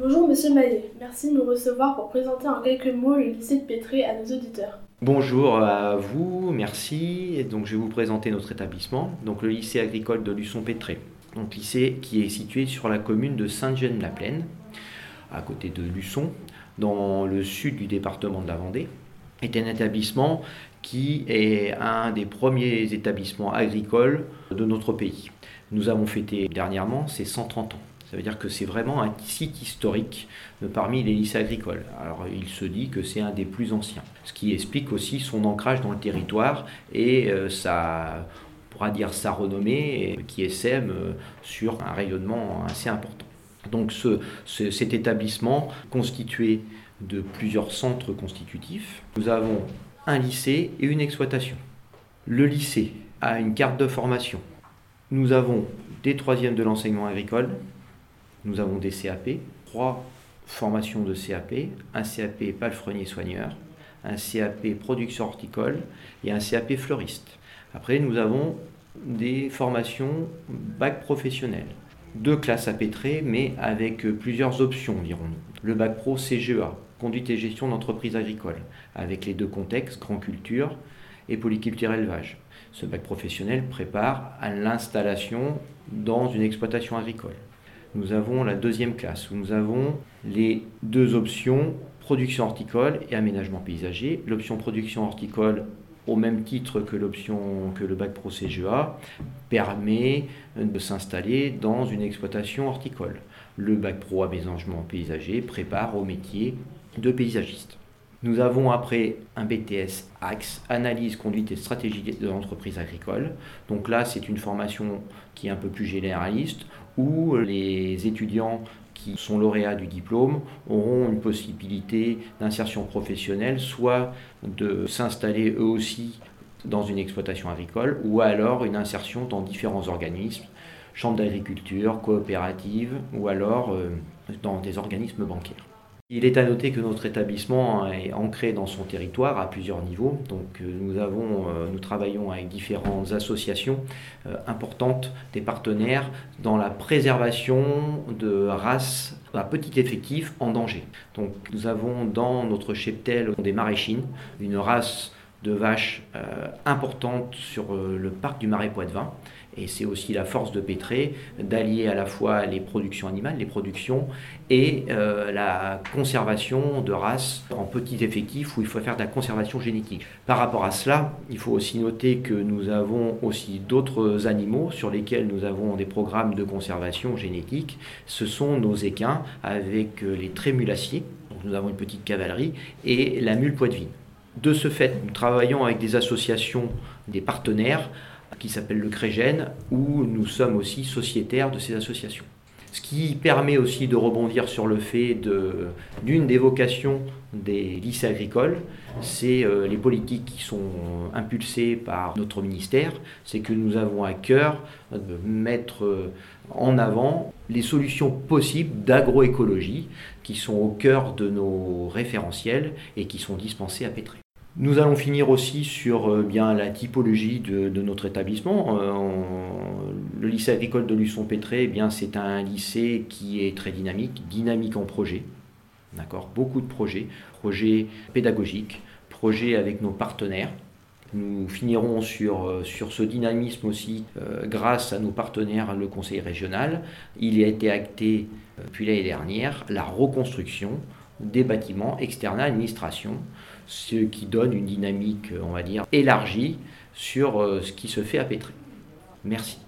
Bonjour Monsieur Maillet, merci de nous recevoir pour présenter en quelques mots le lycée de Pétré à nos auditeurs. Bonjour à vous, merci. Donc je vais vous présenter notre établissement, donc le lycée agricole de Luçon-Pétré. Donc lycée qui est situé sur la commune de Sainte-Gêne-la-Plaine, à côté de Luçon, dans le sud du département de la Vendée. est un établissement qui est un des premiers établissements agricoles de notre pays. Nous avons fêté dernièrement ses 130 ans. Ça veut dire que c'est vraiment un site historique parmi les lycées agricoles. Alors il se dit que c'est un des plus anciens, ce qui explique aussi son ancrage dans le territoire et euh, sa, on pourra dire sa renommée qui essaime euh, sur un rayonnement assez important. Donc ce, cet établissement constitué de plusieurs centres constitutifs, nous avons un lycée et une exploitation. Le lycée a une carte de formation. Nous avons des troisièmes de l'enseignement agricole, nous avons des CAP, trois formations de CAP, un CAP palefrenier soigneur, un CAP production horticole et un CAP fleuriste. Après, nous avons des formations bac professionnel. Deux classes à pétrer, mais avec plusieurs options, dirons-nous. Le bac pro CGEA, conduite et gestion d'entreprise agricole, avec les deux contextes, grand culture et polyculture élevage. Ce bac professionnel prépare à l'installation dans une exploitation agricole nous avons la deuxième classe où nous avons les deux options production horticole et aménagement paysager. L'option production horticole au même titre que l'option que le bac pro CGA permet de s'installer dans une exploitation horticole. Le bac pro aménagement paysager prépare au métier de paysagiste. Nous avons après un BTS Axe, analyse, conduite et stratégie de l'entreprise agricole. Donc là, c'est une formation qui est un peu plus généraliste, où les étudiants qui sont lauréats du diplôme auront une possibilité d'insertion professionnelle, soit de s'installer eux aussi dans une exploitation agricole, ou alors une insertion dans différents organismes, chambres d'agriculture, coopératives, ou alors euh, dans des organismes bancaires. Il est à noter que notre établissement est ancré dans son territoire à plusieurs niveaux. Donc euh, nous, avons, euh, nous travaillons avec différentes associations euh, importantes, des partenaires, dans la préservation de races à petit effectif en danger. Donc nous avons dans notre cheptel des maraîchines, une race de vaches importante sur le parc du Marais Poitevin et c'est aussi la force de Pétré d'allier à la fois les productions animales, les productions, et euh, la conservation de races en petit effectif où il faut faire de la conservation génétique. Par rapport à cela, il faut aussi noter que nous avons aussi d'autres animaux sur lesquels nous avons des programmes de conservation génétique. Ce sont nos équins avec euh, les trémulaciers, donc nous avons une petite cavalerie, et la mule poitevine. De ce fait, nous travaillons avec des associations, des partenaires, qui s'appelle le Crégène, où nous sommes aussi sociétaires de ces associations. Ce qui permet aussi de rebondir sur le fait d'une des vocations des lycées agricoles, c'est euh, les politiques qui sont impulsées par notre ministère, c'est que nous avons à cœur de mettre euh, en avant les solutions possibles d'agroécologie qui sont au cœur de nos référentiels et qui sont dispensées à Pétré. Nous allons finir aussi sur euh, bien la typologie de, notre établissement. Euh, le lycée agricole de Luçon-Pétré, eh c'est un lycée qui est très dynamique, dynamique en projet. D'accord, beaucoup de projets, projets pédagogiques, projets avec nos partenaires. Nous finirons sur, euh, ce dynamisme aussi grâce à nos partenaires, le Conseil régional. Il a été acté depuis l'année dernière la reconstruction des bâtiments externes à l'administration, ce qui donne une dynamique, on va dire, élargie sur euh, ce qui se fait à Pétré. Merci.